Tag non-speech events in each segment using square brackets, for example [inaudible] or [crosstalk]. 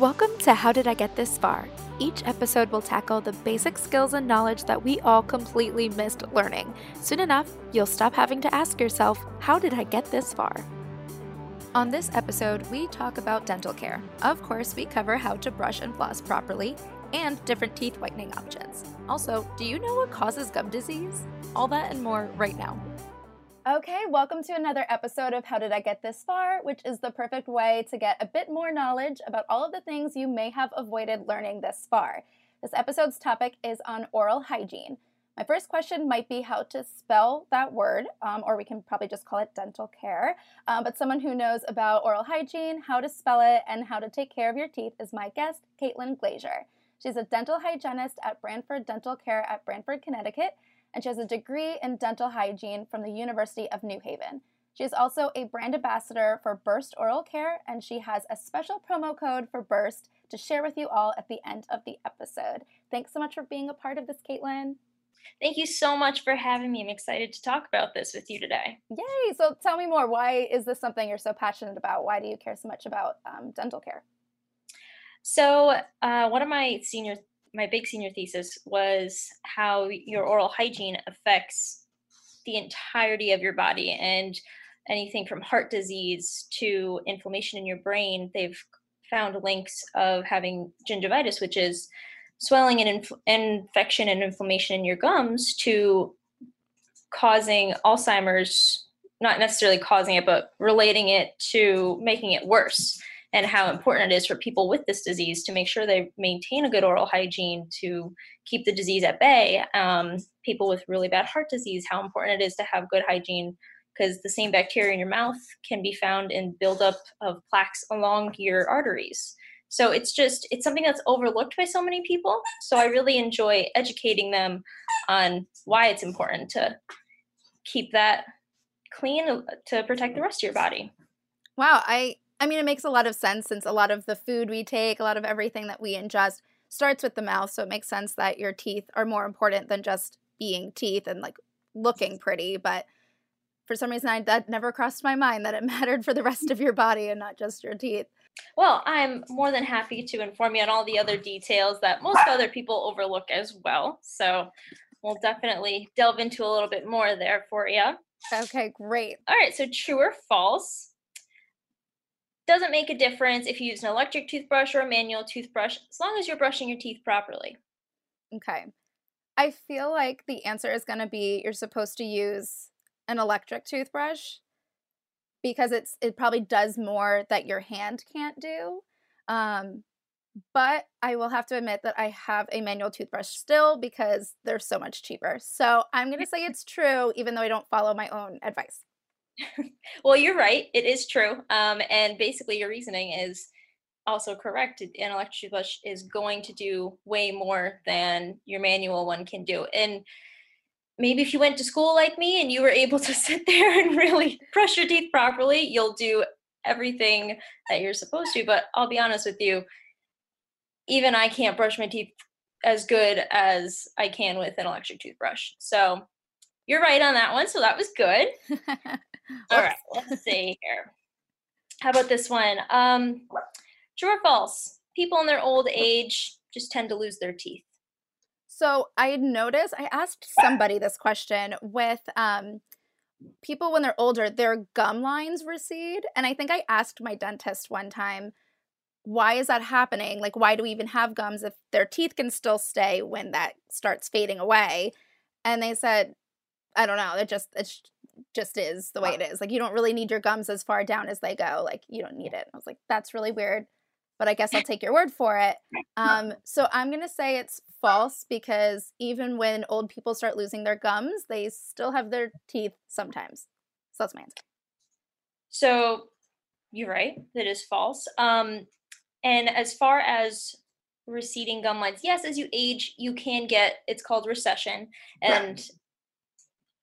Welcome to How Did I Get This Far? Each episode will tackle the basic skills and knowledge that we all completely missed learning. Soon enough, you'll stop having to ask yourself, How did I get this far? On this episode, we talk about dental care. Of course, we cover how to brush and floss properly and different teeth whitening options. Also, do you know what causes gum disease? All that and more right now. Okay, welcome to another episode of How Did I Get This Far, which is the perfect way to get a bit more knowledge about all of the things you may have avoided learning this far. This episode's topic is on oral hygiene. My first question might be how to spell that word, um, or we can probably just call it dental care. Um, but someone who knows about oral hygiene, how to spell it, and how to take care of your teeth is my guest, Caitlin Glazier. She's a dental hygienist at Branford Dental Care at Branford, Connecticut, and she has a degree in dental hygiene from the University of New Haven. She is also a brand ambassador for Burst Oral Care, and she has a special promo code for Burst to share with you all at the end of the episode. Thanks so much for being a part of this, Caitlin. Thank you so much for having me. I'm excited to talk about this with you today. Yay! So tell me more. Why is this something you're so passionate about? Why do you care so much about um, dental care? So, uh, one of my senior my big senior thesis was how your oral hygiene affects the entirety of your body and anything from heart disease to inflammation in your brain. They've found links of having gingivitis which is swelling and inf- infection and inflammation in your gums to causing alzheimer's not necessarily causing it but relating it to making it worse and how important it is for people with this disease to make sure they maintain a good oral hygiene to keep the disease at bay. Um, people with really bad heart disease, how important it is to have good hygiene because the same bacteria in your mouth can be found in buildup of plaques along your arteries. So it's just it's something that's overlooked by so many people. So I really enjoy educating them on why it's important to keep that clean to protect the rest of your body. Wow, I I mean, it makes a lot of sense since a lot of the food we take, a lot of everything that we ingest starts with the mouth. So it makes sense that your teeth are more important than just being teeth and like looking pretty. But for some reason, I, that never crossed my mind that it [laughs] mattered for the rest of your body and not just your teeth. Well, I'm more than happy to inform you on all the other details that most other people overlook as well. So we'll definitely delve into a little bit more there for you. Okay, great. All right, so true or false? Doesn't make a difference if you use an electric toothbrush or a manual toothbrush, as long as you're brushing your teeth properly. Okay. I feel like the answer is going to be you're supposed to use an electric toothbrush because it's it probably does more that your hand can't do. Um, but I will have to admit that I have a manual toothbrush still because they're so much cheaper. So I'm going [laughs] to say it's true, even though I don't follow my own advice. [laughs] well, you're right. It is true. Um, and basically, your reasoning is also correct. An electric toothbrush is going to do way more than your manual one can do. And maybe if you went to school like me and you were able to [laughs] sit there and really brush your teeth properly, you'll do everything that you're supposed to. But I'll be honest with you, even I can't brush my teeth as good as I can with an electric toothbrush. So you're right on that one. So that was good. [laughs] All right, let's see here. How about this one? Um, true or false? People in their old age just tend to lose their teeth. So I noticed I asked somebody this question with um, people when they're older, their gum lines recede, and I think I asked my dentist one time, why is that happening? Like, why do we even have gums if their teeth can still stay when that starts fading away? And they said, I don't know. It just it's just is the way it is. Like you don't really need your gums as far down as they go. Like you don't need it. I was like, that's really weird, but I guess I'll take your word for it. [laughs] Um, so I'm gonna say it's false because even when old people start losing their gums, they still have their teeth sometimes. So that's my answer. So you're right. That is false. Um, and as far as receding gum lines, yes, as you age, you can get it's called recession, and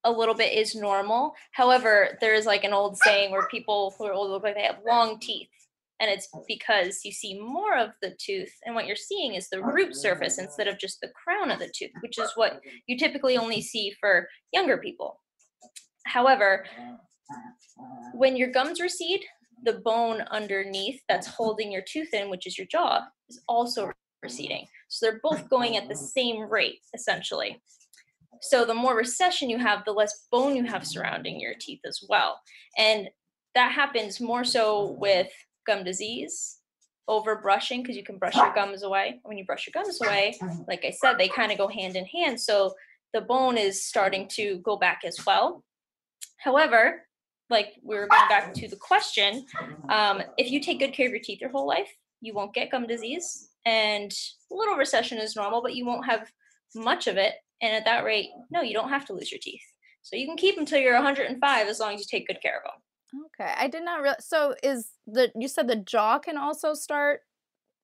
a little bit is normal. However, there's like an old saying where people who are old look like they have long teeth. And it's because you see more of the tooth, and what you're seeing is the root surface instead of just the crown of the tooth, which is what you typically only see for younger people. However, when your gums recede, the bone underneath that's holding your tooth in, which is your jaw, is also receding. So they're both going at the same rate, essentially. So the more recession you have, the less bone you have surrounding your teeth as well. And that happens more so with gum disease, over brushing, because you can brush your gums away. When you brush your gums away, like I said, they kind of go hand in hand. So the bone is starting to go back as well. However, like we were going back to the question, um, if you take good care of your teeth your whole life, you won't get gum disease. And a little recession is normal, but you won't have much of it. And at that rate, no, you don't have to lose your teeth. So you can keep them until you're 105 as long as you take good care of them. Okay, I did not realize. So is the you said the jaw can also start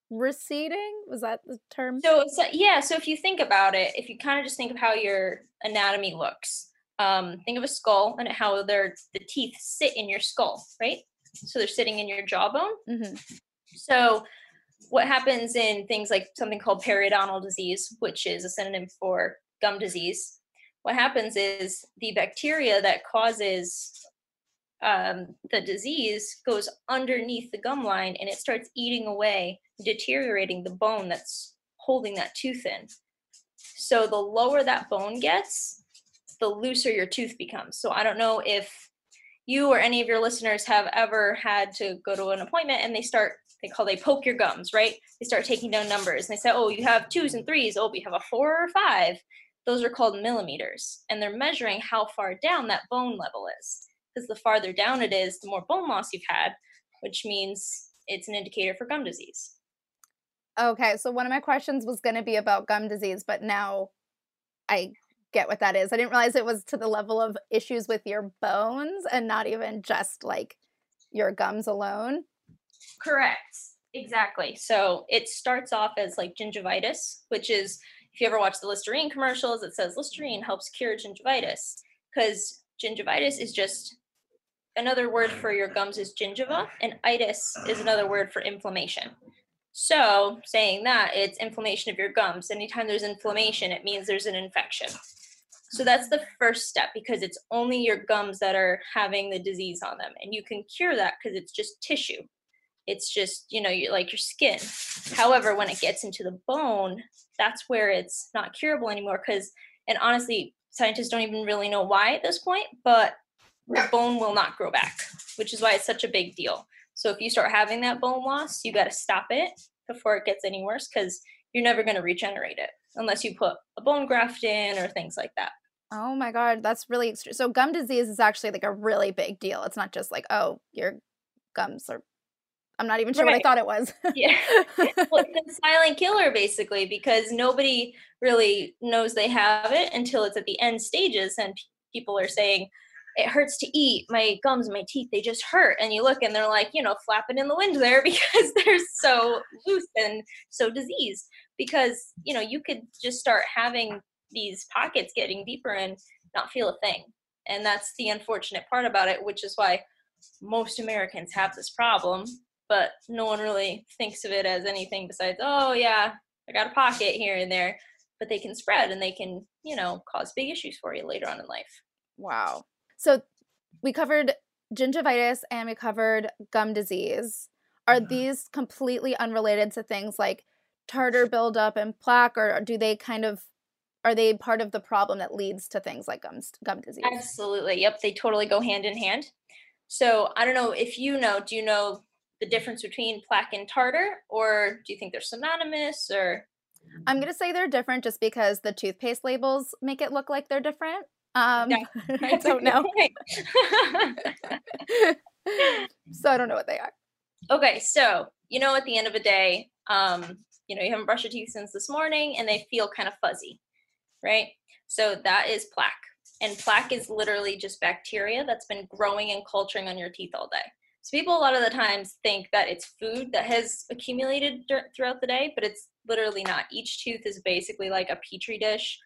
receding? Was that the term? So, so yeah. So if you think about it, if you kind of just think of how your anatomy looks, um, think of a skull and how their the teeth sit in your skull, right? So they're sitting in your jawbone. Mm-hmm. So what happens in things like something called periodontal disease, which is a synonym for gum disease, what happens is the bacteria that causes um, the disease goes underneath the gum line and it starts eating away, deteriorating the bone that's holding that tooth in. So the lower that bone gets, the looser your tooth becomes. So I don't know if you or any of your listeners have ever had to go to an appointment and they start they call they poke your gums, right? They start taking down numbers and they say, "Oh, you have twos and threes. Oh, we have a four or five. Those are called millimeters, and they're measuring how far down that bone level is. Because the farther down it is, the more bone loss you've had, which means it's an indicator for gum disease. Okay, so one of my questions was going to be about gum disease, but now I get what that is. I didn't realize it was to the level of issues with your bones and not even just like your gums alone. Correct. Exactly. So it starts off as like gingivitis, which is if you ever watch the Listerine commercials, it says Listerine helps cure gingivitis because gingivitis is just another word for your gums is gingiva, and itis is another word for inflammation. So, saying that, it's inflammation of your gums. Anytime there's inflammation, it means there's an infection. So that's the first step because it's only your gums that are having the disease on them. And you can cure that because it's just tissue. It's just, you know, you like your skin. However, when it gets into the bone, that's where it's not curable anymore because and honestly, scientists don't even really know why at this point, but the bone will not grow back, which is why it's such a big deal. So if you start having that bone loss, you got to stop it before it gets any worse because you're never going to regenerate it unless you put a bone graft in or things like that. Oh my god, that's really extreme. So gum disease is actually like a really big deal. It's not just like, oh, your gums are I'm not even sure right. what I thought it was. [laughs] yeah. Well, it's a silent killer basically because nobody really knows they have it until it's at the end stages and people are saying it hurts to eat my gums my teeth they just hurt and you look and they're like you know flapping in the wind there [laughs] because they're so loose and so diseased because you know you could just start having these pockets getting deeper and not feel a thing and that's the unfortunate part about it which is why most americans have this problem but no one really thinks of it as anything besides oh yeah i got a pocket here and there but they can spread and they can you know cause big issues for you later on in life. Wow. So we covered gingivitis and we covered gum disease. Are mm-hmm. these completely unrelated to things like tartar buildup and plaque or do they kind of are they part of the problem that leads to things like gum, gum disease? Absolutely. Yep they totally go hand in hand. So i don't know if you know do you know the difference between plaque and tartar or do you think they're synonymous or? I'm going to say they're different just because the toothpaste labels make it look like they're different um yeah. [laughs] [laughs] i don't know. [laughs] So i don't know what they are. Okay so you know at the end of the day um you know you haven't brushed your teeth since this morning and they feel kind of fuzzy right? So that is plaque and plaque is literally just bacteria that's been growing and culturing on your teeth all day so people a lot of the times think that it's food that has accumulated throughout the day, but it's literally not. Each tooth is basically like a petri dish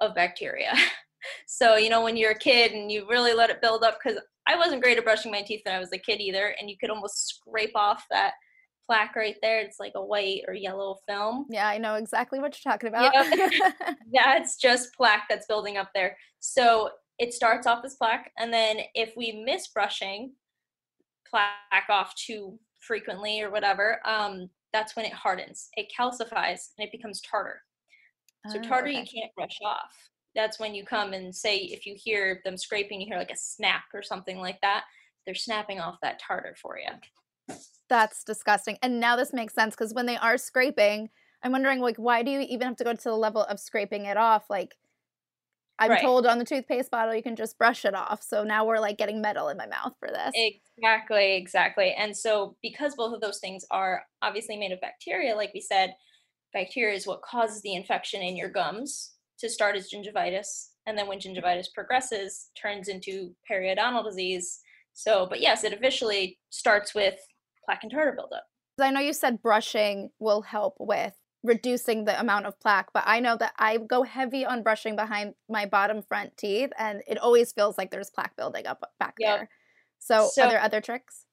of bacteria. [laughs] so, you know, when you're a kid and you really let it build up, because I wasn't great at brushing my teeth when I was a kid either, and you could almost scrape off that plaque right there. It's like a white or yellow film. Yeah, I know exactly what you're talking about. [laughs] Yeah, it's just plaque that's building up there. So it starts off as plaque, and then if we miss brushing, plaque off too frequently or whatever, um, that's when it hardens. It calcifies and it becomes tartar. So Oh, tartar okay. you can't brush off. That's when you come and say if you hear them scraping, you hear like a snap or something like that. They're snapping off that tartar for you. That's disgusting. And now this makes sense because when they are scraping, I'm wondering like why do you even have to go to the level of scraping it off? Like I'm Right. told on the toothpaste bottle you can just brush it off. So now we're like getting metal in my mouth for this. Exactly, exactly. And so, because both of those things are obviously made of bacteria, like we said, bacteria is what causes the infection in your gums to start as gingivitis. And then, when gingivitis progresses, turns into periodontal disease. So, but yes, it officially starts with plaque and tartar buildup. I know you said brushing will help with reducing the amount of plaque, but I know that I go heavy on brushing behind my bottom front teeth and it always feels like there's plaque building up back Yep. there. So, So- are there other tricks?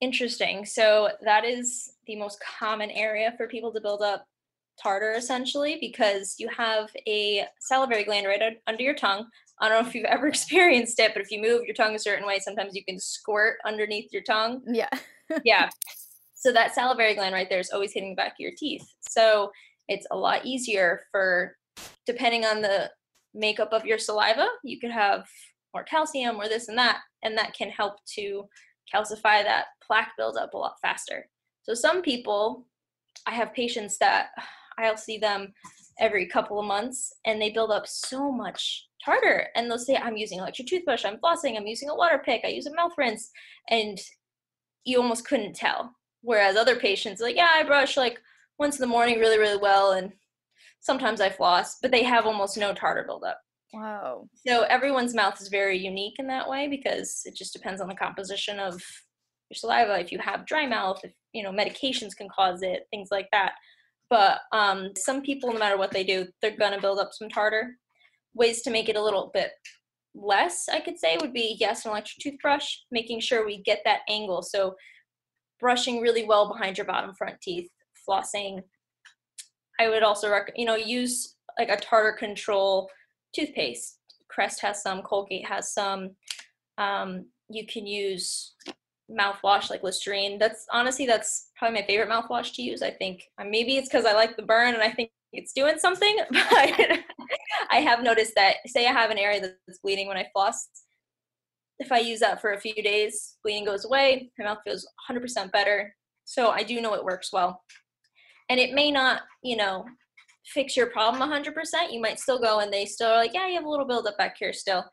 Interesting. So that is the most common area for people to build up tartar essentially because you have a salivary gland right under your tongue. I don't know if you've [laughs] ever experienced it, but if you move your tongue a certain way, sometimes you can squirt underneath your tongue. Yeah. [laughs] Yeah. So that salivary gland right there is always hitting the back of your teeth. So it's a lot easier for depending on the makeup of your saliva, you could have more calcium or this and that, and that can help to calcify that plaque buildup a lot faster. So some people, I have patients that I'll see them every couple of months and they build up so much tartar and they'll say, I'm using electric toothbrush, I'm flossing, I'm using a Waterpik, I use a mouth rinse, and you almost couldn't tell. Whereas other patients, like, yeah, I brush like once in the morning really, really well, and sometimes I floss, but they have almost no tartar buildup. Whoa. So everyone's mouth is very unique in that way because it just depends on the composition of your saliva. If you have dry mouth, if you know medications can cause it, things like that. But um, some people, no matter what they do, they're gonna build up some tartar. Ways to make it a little bit less, I could say, would be yes, an electric toothbrush, making sure we get that angle. So brushing really well behind your bottom front teeth, flossing. I would also recommend, you know use like a tartar control toothpaste. Crest has some, Colgate has some. Um, you can use mouthwash like Listerine. That's honestly that's probably my favorite mouthwash to use. I think uh, maybe it's because I like the burn and I think it's doing something, [laughs] but [laughs] I have noticed that say I have an area that's bleeding when I floss. If I use that for a few days, bleeding goes away, my mouth feels 100% better. So I do know it works well. And it may not, you know, fix your problem 100%. You might still go and they still are like, yeah, you have a little buildup back here still.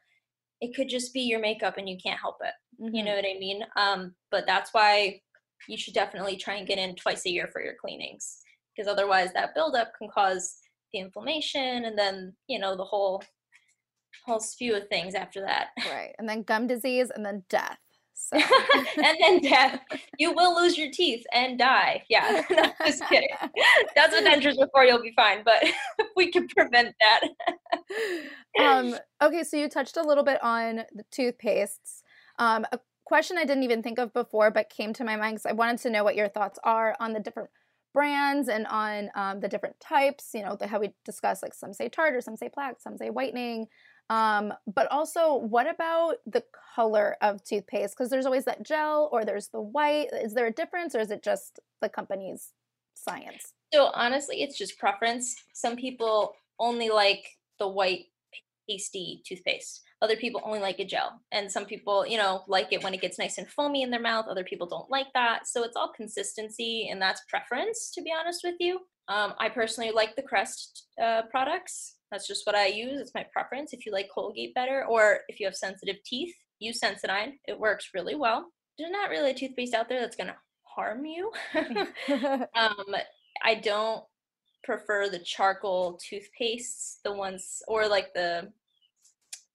It could just be your makeup and you can't help it. You Mhm. know what I mean? Um, but that's why you should definitely try and get in twice a year for your cleanings because otherwise that buildup can cause the inflammation and then, you know, the whole whole spew of things after that. Right. And then gum disease and then death. [laughs] So and then death. You will lose your teeth and die. Yeah, [laughs] no, just kidding. That's what dentures are for. You'll be fine. But [laughs] we can prevent that. um, okay, so you touched a little bit on the toothpastes. Um, a question I didn't even think of before, but came to my mind because I wanted to know what your thoughts are on the different brands and on um, the different types. You know, the, how we discuss like some say tartar, some say plaque, some say whitening. Um, but also, what about the color of toothpaste? Because there's always that gel or there's the white. Is there a difference, or is it just the company's science? So honestly, it's just preference. Some people only like the white pasty toothpaste. Other people only like a gel. And some people, you know, like it when it gets nice and foamy in their mouth. Other people don't like that. So it's all consistency and that's preference, to be honest with you. Um, I personally like the Crest uh, products. That's just what I use. It's my preference. If you like Colgate better or if you have sensitive teeth, use Sensodyne. It works really well. There's not really a toothpaste out there that's going to harm you. [laughs] [laughs] um, I don't prefer the charcoal toothpastes, the ones or like the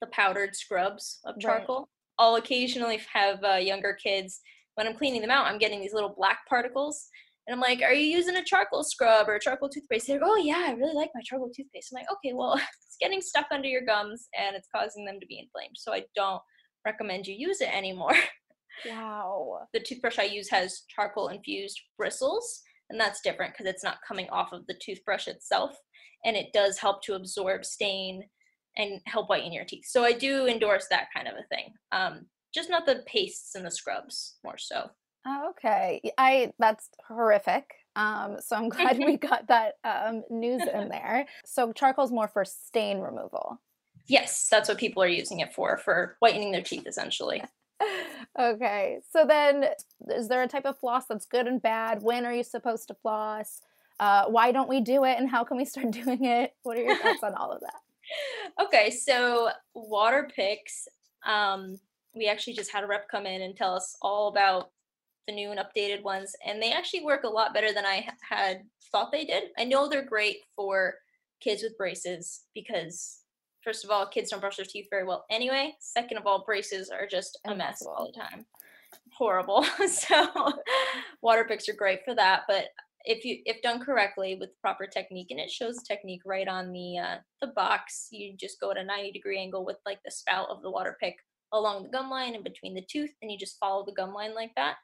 the powdered scrubs of Right. charcoal. I'll occasionally have uh, younger kids when I'm cleaning them out. I'm getting these little black particles, and I'm like, "Are you using a charcoal scrub or a charcoal toothpaste?" They're, "Oh yeah, I really like my charcoal toothpaste." I'm like, "Okay, well, [laughs] it's getting stuck under your gums and it's causing them to be inflamed, so I don't recommend you use it anymore." [laughs] wow. the toothbrush I use has charcoal infused bristles, and that's different because it's not coming off of the toothbrush itself, and it does help to absorb stain and help whiten your teeth. So I do endorse that kind of a thing. Um, just not the pastes and the scrubs more so. Oh, okay. I that's horrific. Um, so I'm [laughs] glad we [laughs] got that um, news in there. So charcoal's more for stain removal. Yes, that's what people are using it for, for whitening their teeth essentially. [laughs] okay. So then is there a type of floss that's good and bad? When are you supposed to floss? Uh, why don't we do it and how can we start doing it? What are your thoughts on all of that? Okay, so Waterpik, um, we actually just had a rep come in and tell us all about the new and updated ones, and they actually work a lot better than I had thought they did. I know they're great for kids with braces because, first of all, kids don't brush their teeth very well anyway. Second of all, braces are just a mess all the time. Horrible. [laughs] so, Waterpiks are great for that, but if you if done correctly with proper technique and it shows technique right on the uh, the box you just go at a 90 degree angle with like the spout of the Waterpik along the gum line and between the tooth and you just follow the gum line like that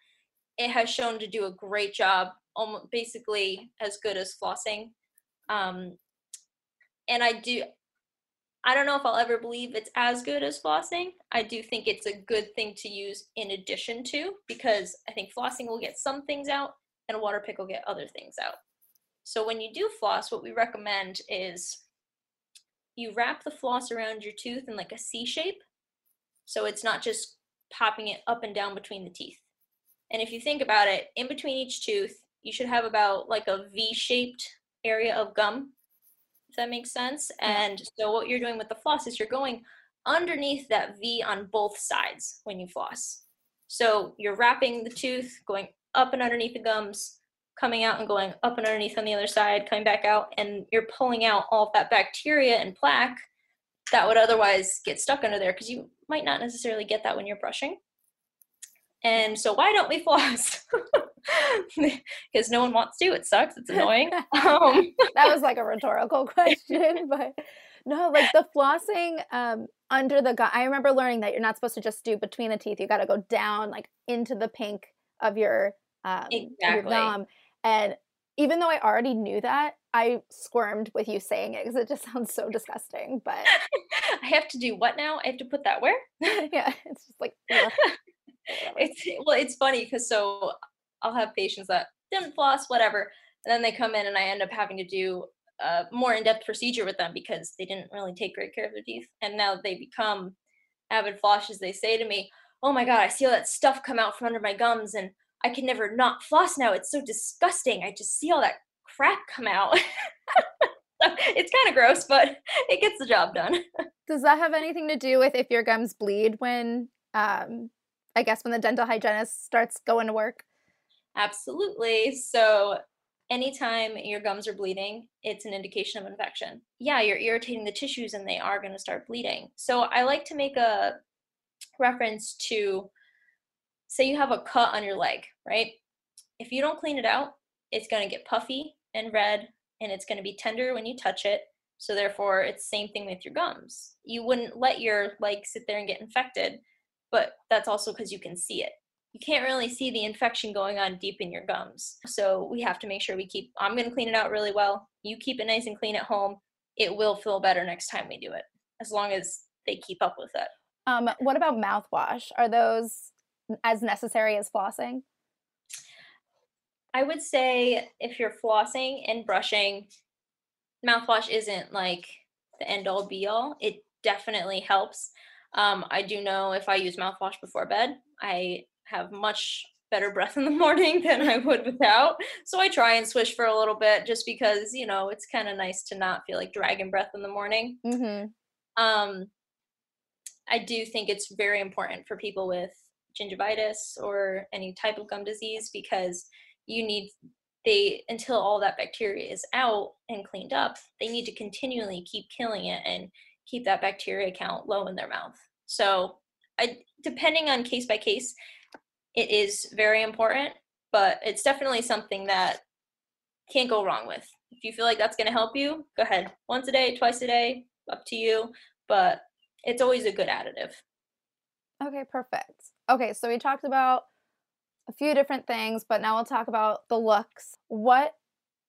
it has shown to do a great job almost basically as good as flossing um, and i do i don't know if i'll ever believe it's as good as flossing i do think it's a good thing to use in addition to because i think flossing will get some things out and a Waterpik will get other things out. So when you do floss, what we recommend is you wrap the floss around your tooth in like a C shape. So it's not just popping it up and down between the teeth. And if you think about it, in between each tooth, you should have about like a V shaped area of gum, if that makes sense. And so what you're doing with the floss is you're going underneath that V on both sides when you floss. So you're wrapping the tooth, going up and underneath the gums, coming out and going up and underneath on the other side, coming back out, and you're pulling out all of that bacteria and plaque that would otherwise get stuck under there because you might not necessarily get that when you're brushing. And so, why don't we floss? [laughs] Because no one wants to. It sucks. It's [laughs] annoying. Um, that was like a rhetorical [laughs] question, but no, like the flossing um, under the gum. I remember learning that you're not supposed to just do between the teeth. You got to go down, like into the pink of your um, exactly. your gum. And even though I already knew that, I squirmed with you saying it because it just sounds so disgusting. But I have to do what now? I have to put that where? yeah, it's just like it's well, it's funny because so I'll have patients that didn't floss, whatever, and then they come in and I end up having to do a more in-depth procedure with them because they didn't really take great care of their teeth, and now they become avid flossers. They say to me, "Oh my god, I see all that stuff come out from under my gums, and I can never not floss now. It's so disgusting. I just see all that crap come out. [laughs] it's kind of gross, but it gets the job done. Does that have anything to do with if your gums bleed when, um, I guess, when the dental hygienist starts going to work? Absolutely. So, anytime your gums are bleeding, it's an indication of infection. Yeah, you're irritating the tissues and they are going to start bleeding. So, I like to make a reference to say you have a cut on your leg, right? If you don't clean it out, it's going to get puffy and red and it's going to be tender when you touch it. So therefore, it's the same thing with your gums. You wouldn't let your leg sit there and get infected, but that's also because you can see it. You can't really see the infection going on deep in your gums. So we have to make sure we keep I'm going to clean it out really well. You keep it nice and clean at home. It will feel better next time we do it as long as they keep up with it. Um, what about mouthwash? Are those as necessary as flossing? I would say if you're flossing and brushing, mouthwash isn't like the end all be all. It definitely helps. Um, I do know if I use mouthwash before bed, I have much better breath in the [laughs] morning than I would without. So I try and swish for a little bit just because, you know, it's kind of nice to not feel like dragon breath in the morning. Mm-hmm. Um, I do think it's very important for people with gingivitis or any type of gum disease because you need they until all that bacteria is out and cleaned up they need to continually keep killing it and keep that bacteria count low in their mouth. So I, depending on case by case it is very important but it's definitely something that can't go wrong with. If you feel like that's going to help you go ahead. Once a day twice a day up to you but it's always a good additive. Okay perfect. Okay, so we talked about a few different things, but now we'll talk about the looks. What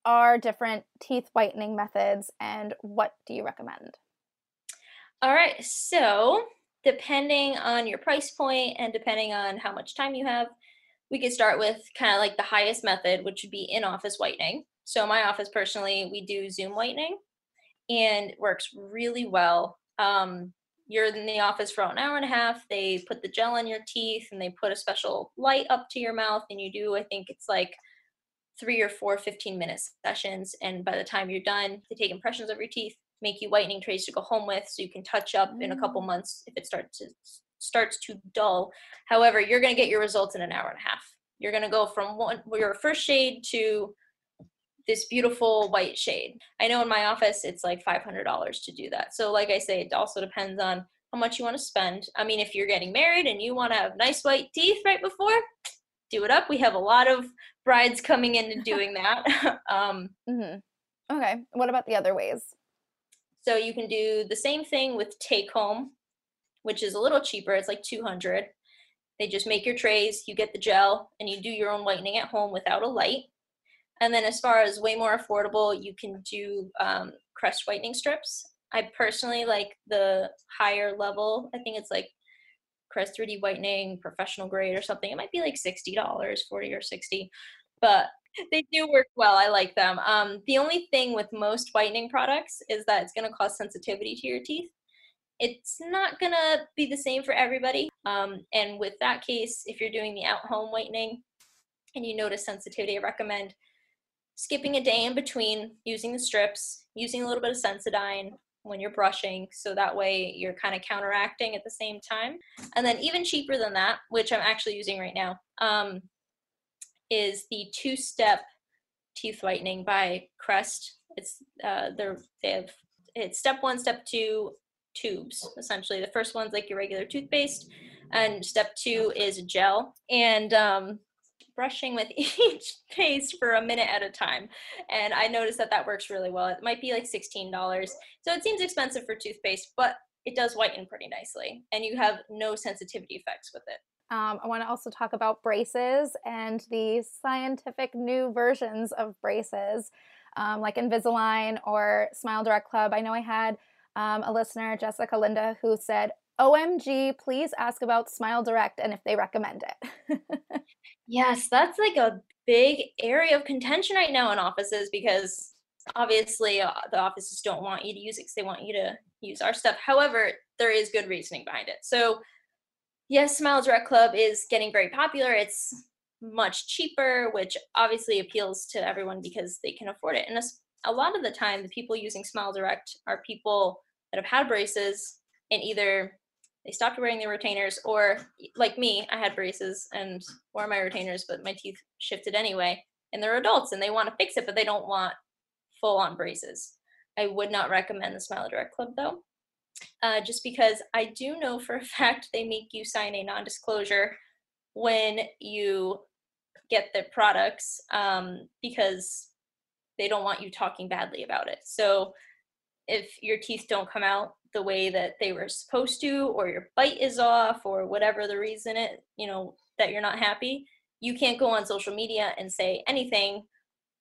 are different teeth whitening methods and what do you recommend? All right, so depending on your price point and depending on how much time you have, we could start with kind of like the highest method, which would be in office whitening. So, my office personally, we do Zoom whitening and works really well. Um, you're in the office for an hour and a half. They put the gel on your teeth and they put a special light up to your mouth, and you do, I think it's like three or four 15 minute sessions. And by the time you're done, they take impressions of your teeth, make you whitening trays to go home with so you can touch up mm. in a couple mm. months if it starts to starts to dull. However, you're going to get your results in an hour and a half. You're going to go from one your first shade to this beautiful white shade. I know in my office it's like $500 to do that. So like I say it also depends on how much you want to spend. I mean if you're getting married and you want to have nice white teeth right before, do it up. We have a lot of brides coming in and doing that. [laughs] um, mm-hmm. Okay. What about the other ways? So you can do the same thing with take home, which is a little cheaper. It's like 200. They just make your trays, you get the gel, and you do your own whitening at home without a light. And then as far as way more affordable, you can do um, crest whitening strips. I personally like the higher level. I think it's like Crest 3D whitening, professional grade or something. It might be like $60, 40 or 60, but they do work well. I like them. Um, the only thing with most whitening products is that it's going to cause sensitivity to your teeth. It's not going to be the same for everybody. Um, and with that case, if you're doing the at home whitening and you notice sensitivity, I recommend skipping a day in between using the strips, using a little bit of Sensodyne when you're brushing, so that way you're kind of counteracting at the same time. And then even cheaper than that, which I'm actually using right now, um, is the two-step teeth whitening by Crest. It's uh, they're they have it's step one, step two tubes essentially. The first one's like your regular toothpaste, and step two is gel. And um, brushing with [laughs] each paste for a minute at a time. And I noticed that that works really well. It might be like $16. So it seems expensive for toothpaste, but it does whiten pretty nicely. And you have no sensitivity effects with it. Um, I want to also talk about braces and the scientific new versions of braces, um, like Invisalign or Smile Direct Club. I know I had um, a listener, Jessica Linda, who said, OMG, please ask about Smile Direct and if they recommend it. [laughs] yes, that's like a big area of contention right now in offices because obviously uh, the offices don't want you to use it because they want you to use our stuff. However, there is good reasoning behind it. So, yes, Smile Direct Club is getting very popular. It's much cheaper, which obviously appeals to everyone because they can afford it. And a lot of the time, the people using Smile Direct are people that have had braces and either they stopped wearing their retainers or like me i had braces and wore my retainers but my teeth shifted anyway and they're adults and they want to fix it but they don't want full on braces i would not recommend the smile direct club though uh, just because i do know for a [laughs] fact they make you sign a non-disclosure when you get the products um, because they don't want you talking badly about it. So if your teeth don't come out the way that they were supposed to or your bite is off or whatever the reason it you know that you're not happy you can't go on social media and say anything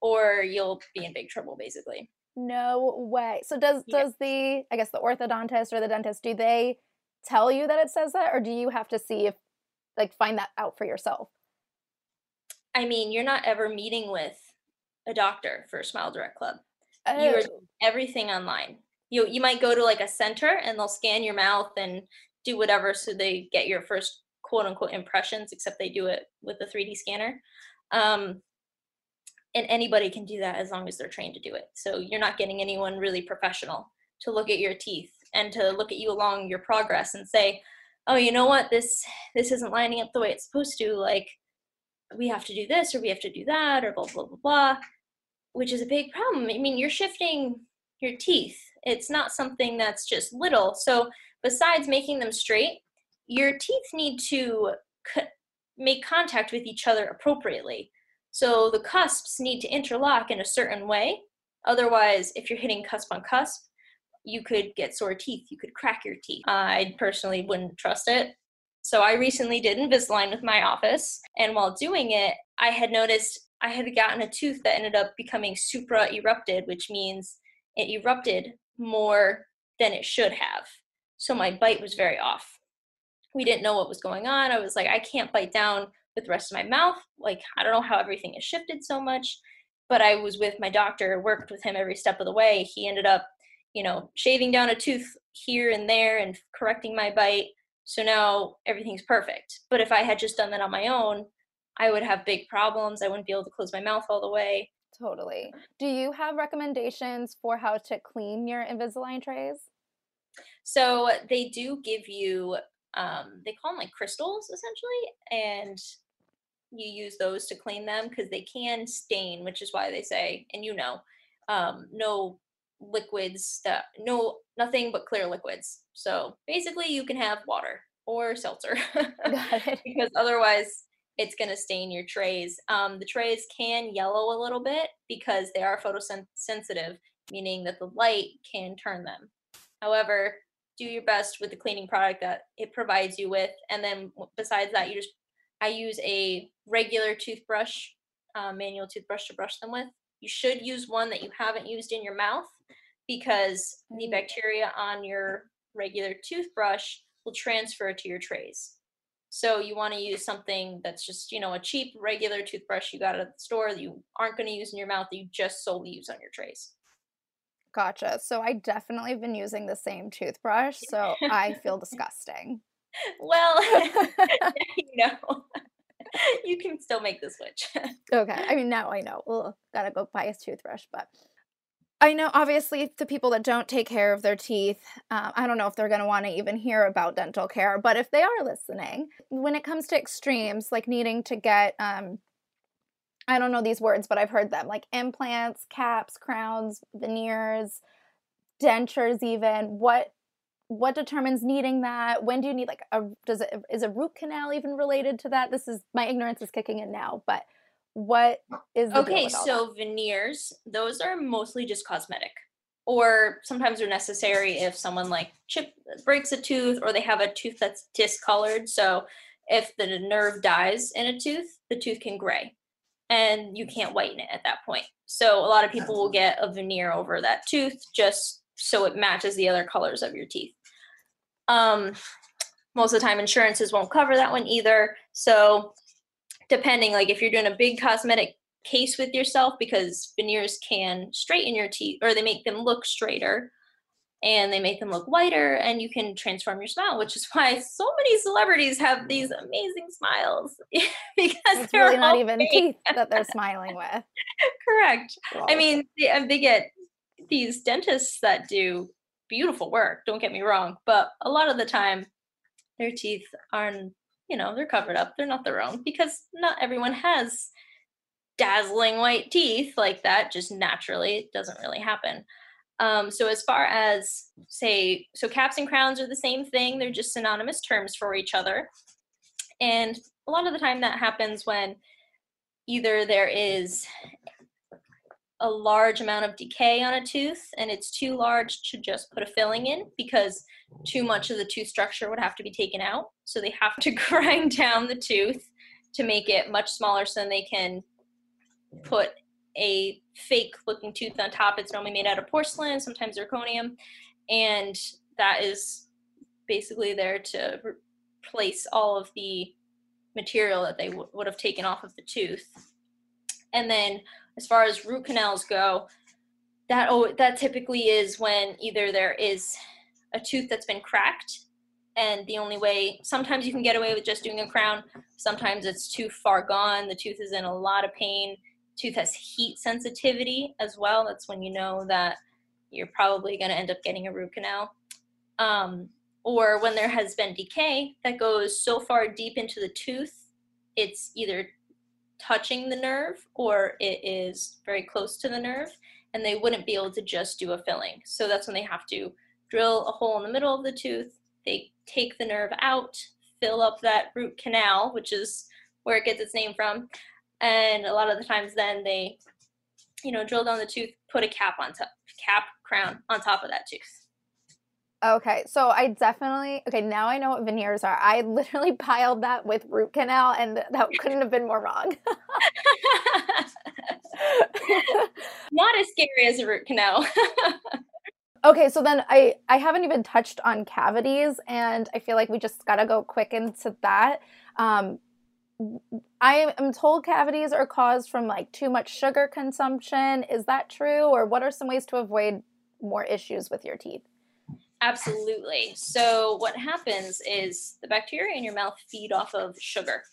or you'll be in big trouble basically no way. So does yeah. does the i guess the orthodontist or the dentist do they tell you that it says that or do you have to see if like find that out for yourself? I mean you're not ever meeting with a doctor for smile direct club. Oh. you're everything online. You you might go to like a center and they'll scan your mouth and do whatever so they get your first quote unquote impressions except they do it with the 3d scanner. Um, and anybody can do that as long as they're trained to do it so you're not getting anyone really professional to look at your teeth and to look at you along your progress and say oh you know what this this isn't lining up the way it's supposed to like we have to do this or we have to do that or blah blah blah blah which is a big problem i mean you're shifting your teeth it's not something that's just little. So besides making them straight, your teeth need to co- make contact with each other appropriately. So the cusps need to interlock in a certain way. Otherwise, if you're hitting cusp on cusp, you could get sore teeth. You could crack your teeth. I personally wouldn't trust it. So I recently did Invisalign with my office, and while doing it, I had noticed I had gotten a tooth that ended up becoming supra erupted, which means it erupted more than it should have. So my bite was very off. we didn't know what was going on. I was like, I can't bite down with the rest of my mouth. Like, I don't know how everything has shifted so much. But I was with my doctor, worked with him every step of the way. He ended up, you know, shaving down a tooth here and there and correcting my bite. So now everything's perfect. But if I had just done that on my own, I would have big problems. I wouldn't be able to close my mouth all the way. Totally. Do you have recommendations for how to clean your Invisalign trays? So they do give you, um, they call them like crystals essentially, and you use those to clean them because they can stain, which is why they say, and you know, um, no liquids that no nothing but clear liquids. So basically, you can have water or seltzer [laughs] because otherwise it's going to stain your trays. Um, the trays can yellow a little bit because they are photosensitive, meaning that the light can turn them. However, do your best with the cleaning product that it provides you with, and then besides that, you just I use a regular toothbrush, uh, manual toothbrush to brush them with. You should use one that you haven't used in your mouth because the mm. bacteria on your regular toothbrush will transfer to your trays. So you want to use something that's just, you know, a cheap regular toothbrush you got at the store that you aren't going to use in your mouth that you just solely use on your trays. Gotcha. So I definitely have been using the same toothbrush, so I feel [laughs] disgusting. [laughs] Well, [laughs] [laughs] you know, you can still make the switch. okay. I mean, now I know. Well, gotta go buy a toothbrush, but I know, obviously, the people that don't take care of their teeth, uh, I don't know if they're going to want to even hear about dental care, but if they are listening, when it comes to extremes, like needing to get, um, I don't know these words, but I've heard them, like implants, caps, crowns, veneers, dentures, even. What what determines needing that? When do you need like a does it is a root canal even related to that? This is my ignorance is kicking in now but what is okay so that? veneers those are mostly just cosmetic or sometimes they're necessary if someone like chip breaks a tooth or they have a tooth that's discolored so if the nerve dies in a tooth the tooth can gray and you can't whiten it at that point. So a lot of people will get a veneer over that tooth just so it matches the other colors of your teeth. Um most of the time insurances won't cover that one either. So depending like if you're doing a big cosmetic case with yourself because veneers can straighten your teeth or they make them look straighter and they make them look whiter and you can transform your smile which is [laughs] why so many celebrities have these amazing smiles [laughs] because it's they're really not even teeth that they're [laughs] smiling with. Correct. I mean they, um, they get these dentists that do beautiful work don't get me wrong but a lot of the time their teeth aren't you know, they're covered up. They're not their own because not everyone has dazzling white teeth like that just naturally. It doesn't really happen. Um, so as far as say, so caps and crowns are the same thing. They're just synonymous terms for each other. And a lot of the time that happens when either there is a large amount of decay on a tooth and it's too large to just put a filling in because too much of the tooth structure would have to be taken out. So they have to [laughs] grind down the tooth to make it much smaller so then they can put a fake looking tooth on top. It's normally made out of porcelain, sometimes zirconium, and that is basically there to replace all of the material that they w- would have taken off of the tooth. And then as far as root canals go, that oh that typically is when either there is a tooth that's been cracked and the only way sometimes you can get away with just doing a crown sometimes it's too far gone the tooth is in a lot of pain tooth has heat sensitivity as well that's when you know that you're probably going to end up getting a root canal. Um, or when there has been decay that goes so far deep into the tooth it's either touching the nerve or it is very close to the nerve and they wouldn't be able to just do a filling so that's when they have to drill a hole in the middle of the tooth. They take the nerve out, fill up that root canal, which is where it gets its name from. And a lot of the times, then they, you know, drill down the tooth, put a cap on top, cap crown on top of that tooth. Okay, so I definitely okay. Now I know what veneers are. I literally [laughs] piled that with root canal, and that couldn't have been more wrong. [laughs] Not as scary as a root canal. [laughs] Okay, so then I I haven't even touched on cavities, and I feel like we just gotta go quick into that. Um, I am told cavities are caused from like too much sugar consumption. Is that true, or what are some ways to avoid more issues with your teeth? Absolutely. So what happens is the bacteria in your mouth feed off of sugar.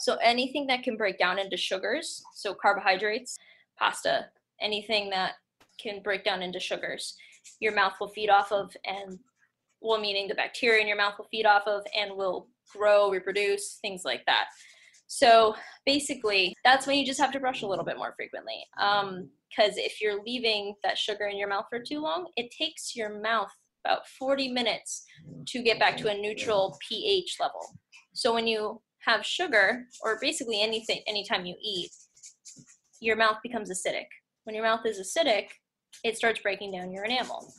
So anything that can break down into sugars, so carbohydrates, pasta, anything that can break down into sugars, your mouth will feed off of and well meaning the bacteria in your mouth will feed off of and will grow, reproduce, things like that. So basically, that's when you just have to brush a little bit more frequently. Because um, if you're leaving that sugar in your mouth for too long, it takes your mouth about 40 minutes to get back to a neutral pH level. So when you have sugar, or basically anything, anytime you eat, your mouth becomes acidic. When your mouth is acidic, it starts breaking down your enamel.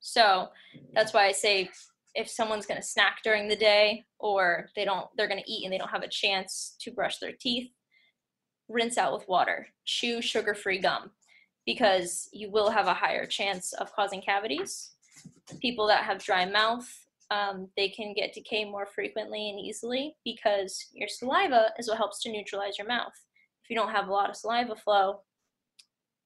So that's why I say if someone's going to snack during the day or they don't they're going to eat and they don't have a chance to brush their teeth, rinse out with water. Chew sugar-free gum because you will have a higher chance of causing cavities. People that have dry mouth, um, they can get decay more frequently and easily because your saliva is what helps to neutralize your mouth. If you don't have a lot of saliva flow,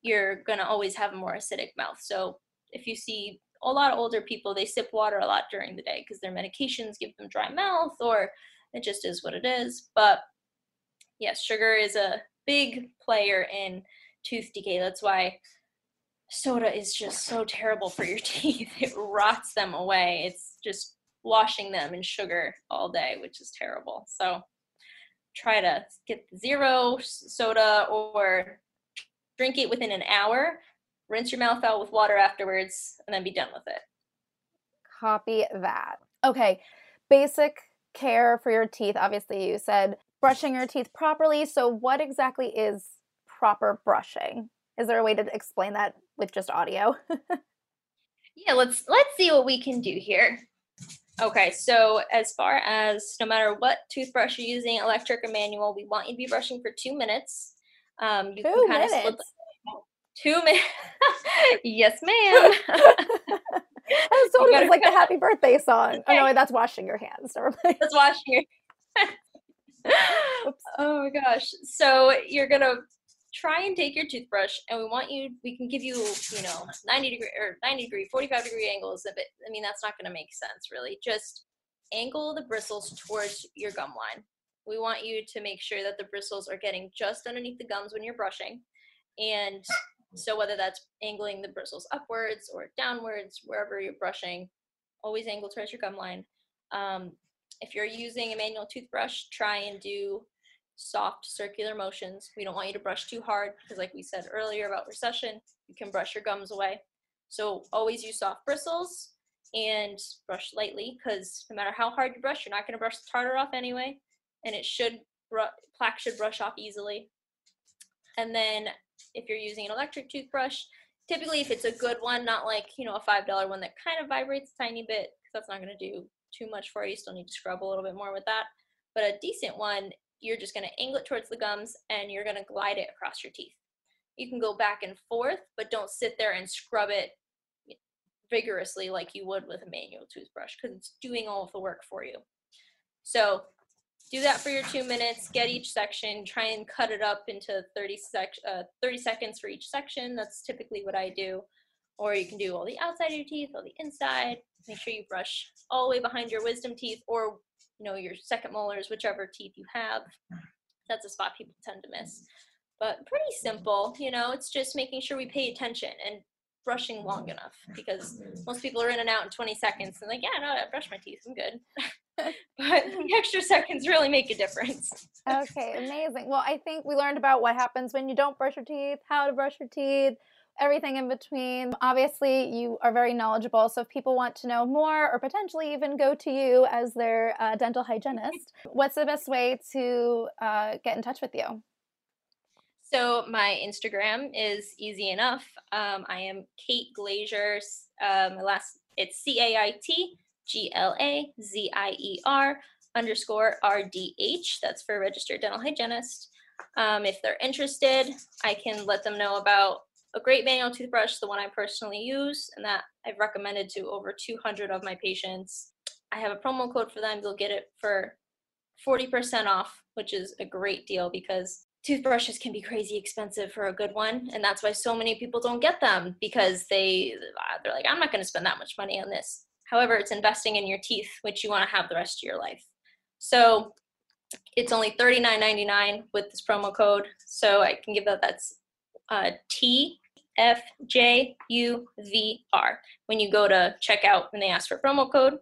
you're to always have a more acidic mouth. So if you see a lot of older people, they sip water a lot during the day because their medications give them dry mouth or it just is what it is. But yes, sugar is a big player in tooth decay. That's why soda is just so terrible for your [laughs] teeth. It rots them away. It's just washing them in sugar all day, which is terrible. So try to get zero soda or drink it within an hour, rinse your mouth out with water afterwards, and then be done with it. Copy that. Okay, basic care for your teeth. Obviously, you said brushing your teeth properly. So, what exactly is proper brushing? Is there a way to explain that with just audio? [laughs] yeah, let's let's see what we can do here. Okay, so as far as no matter what toothbrush you're using, electric or manual, we want you to be brushing for two minutes. Um, you two can kind minutes. of two minutes. [laughs] yes, ma'am. [laughs] I was told it was like the happy birthday song. Okay. Oh no, that's washing your hands. That's washing your. oh my gosh! So you're gonna try and take your toothbrush, and we want you. We can give you, you know, ninety degree or ninety degree, forty-five degree angles. But I mean, that's not gonna make sense, really. Just angle the bristles towards your gum line. We want you to make sure that the bristles are getting just underneath the gums when you're brushing. And so whether that's angling the bristles upwards or downwards, wherever you're brushing, always angle towards your gum line. Um, if you're using a manual toothbrush, try and do soft circular motions. We don't want you to brush too hard because like we said earlier about recession, you can brush your gums away. So always use soft bristles and brush lightly because no matter how hard you brush, you're not going to brush the tartar off anyway. And it should, plaque should brush off easily. And then if you're using an electric toothbrush, typically if it's a good one, not like, you know, a $5 one that kind of vibrates a tiny bit, because that's not going to do too much for you. You still need to scrub a little bit more with that. But a decent one, you're just going to angle it towards the gums and you're going to glide it across your teeth. You can go back and forth, but don't sit there and scrub it vigorously like you would with a manual toothbrush because it's doing all of the work for you. So do that for your two minutes, get each section, try and cut it up into 30, sec- uh, 30 seconds for each section. That's typically what I do. Or you can do all the outside of your teeth, all the inside. Make sure you brush all the way behind your wisdom teeth or you know your second molars, whichever teeth you have. That's a spot people tend to miss. But pretty simple, you know, it's just making sure we pay attention and brushing long enough because most people are in and out in 20 seconds and like, yeah, no, I brush my teeth, I'm good. [laughs] but the [laughs] extra seconds really make a difference. okay, amazing. Well, I think we learned about what happens when you don't brush your teeth, how to brush your teeth, everything in between. Obviously, you are very knowledgeable. So, if people want to know more or potentially even go to you as their uh, dental hygienist, what's the best way to uh, get in touch with you? So, my Instagram is easy enough. Um, I am Cait Glazier. Um, my last it's C A I T G L A Z I E R underscore R D H. That's for registered dental hygienist. Um, if they're interested, I can let them know about a great manual toothbrush, the one I personally use, and that I've recommended to over 200 of my patients. I have a promo code for them. You'll get it for 40% off, which is a great deal because toothbrushes can be crazy expensive for a good one and that's why so many people don't get them because they they're like i'm not going to spend that much money on this however it's investing in your teeth which you want to have the rest of your life so it's only $39.99 with this promo code so i can give that that's uh, t f j u v r when you go to checkout when they ask for promo code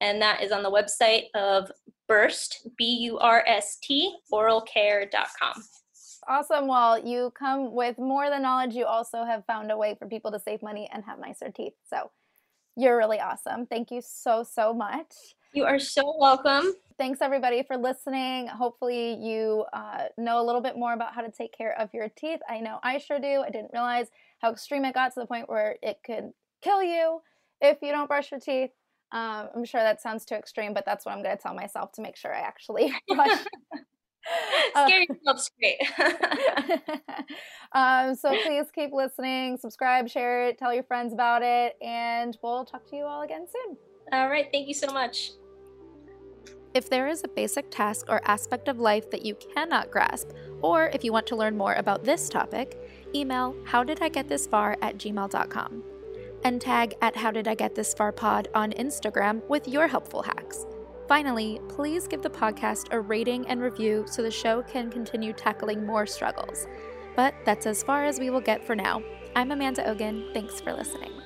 and that is on the website of Burst, B U R S T, oralcare.com. Awesome. Well, you come with more than knowledge. You also have found a way for people to save money and have nicer teeth. So you're really awesome. Thank you so, so much. You are so welcome. Thanks, everybody, for listening. Hopefully, you uh, know a little bit more about how to take care of your teeth. I know I sure do. I didn't realize how extreme it got to the point where it could kill you if you don't brush your teeth. Um, I'm sure that sounds too extreme, but that's what I'm going to tell myself to make sure I actually [laughs] brush. [laughs] Scare yourself straight. [laughs] um, so please keep listening, subscribe, share it, tell your friends about it, and we'll talk to you all again soon. All right. Thank you so much. If there is a basic task or aspect of life that you cannot grasp, or if you want to learn more about this topic, email howdidigetthisfar at gmail.com and tag at How Did I Get This Far Pod on Instagram with your helpful hacks. Finally, please give the podcast a rating and review so the show can continue tackling more struggles. But that's as far as we will get for now. I'm Amanda Ogen. Thanks for listening.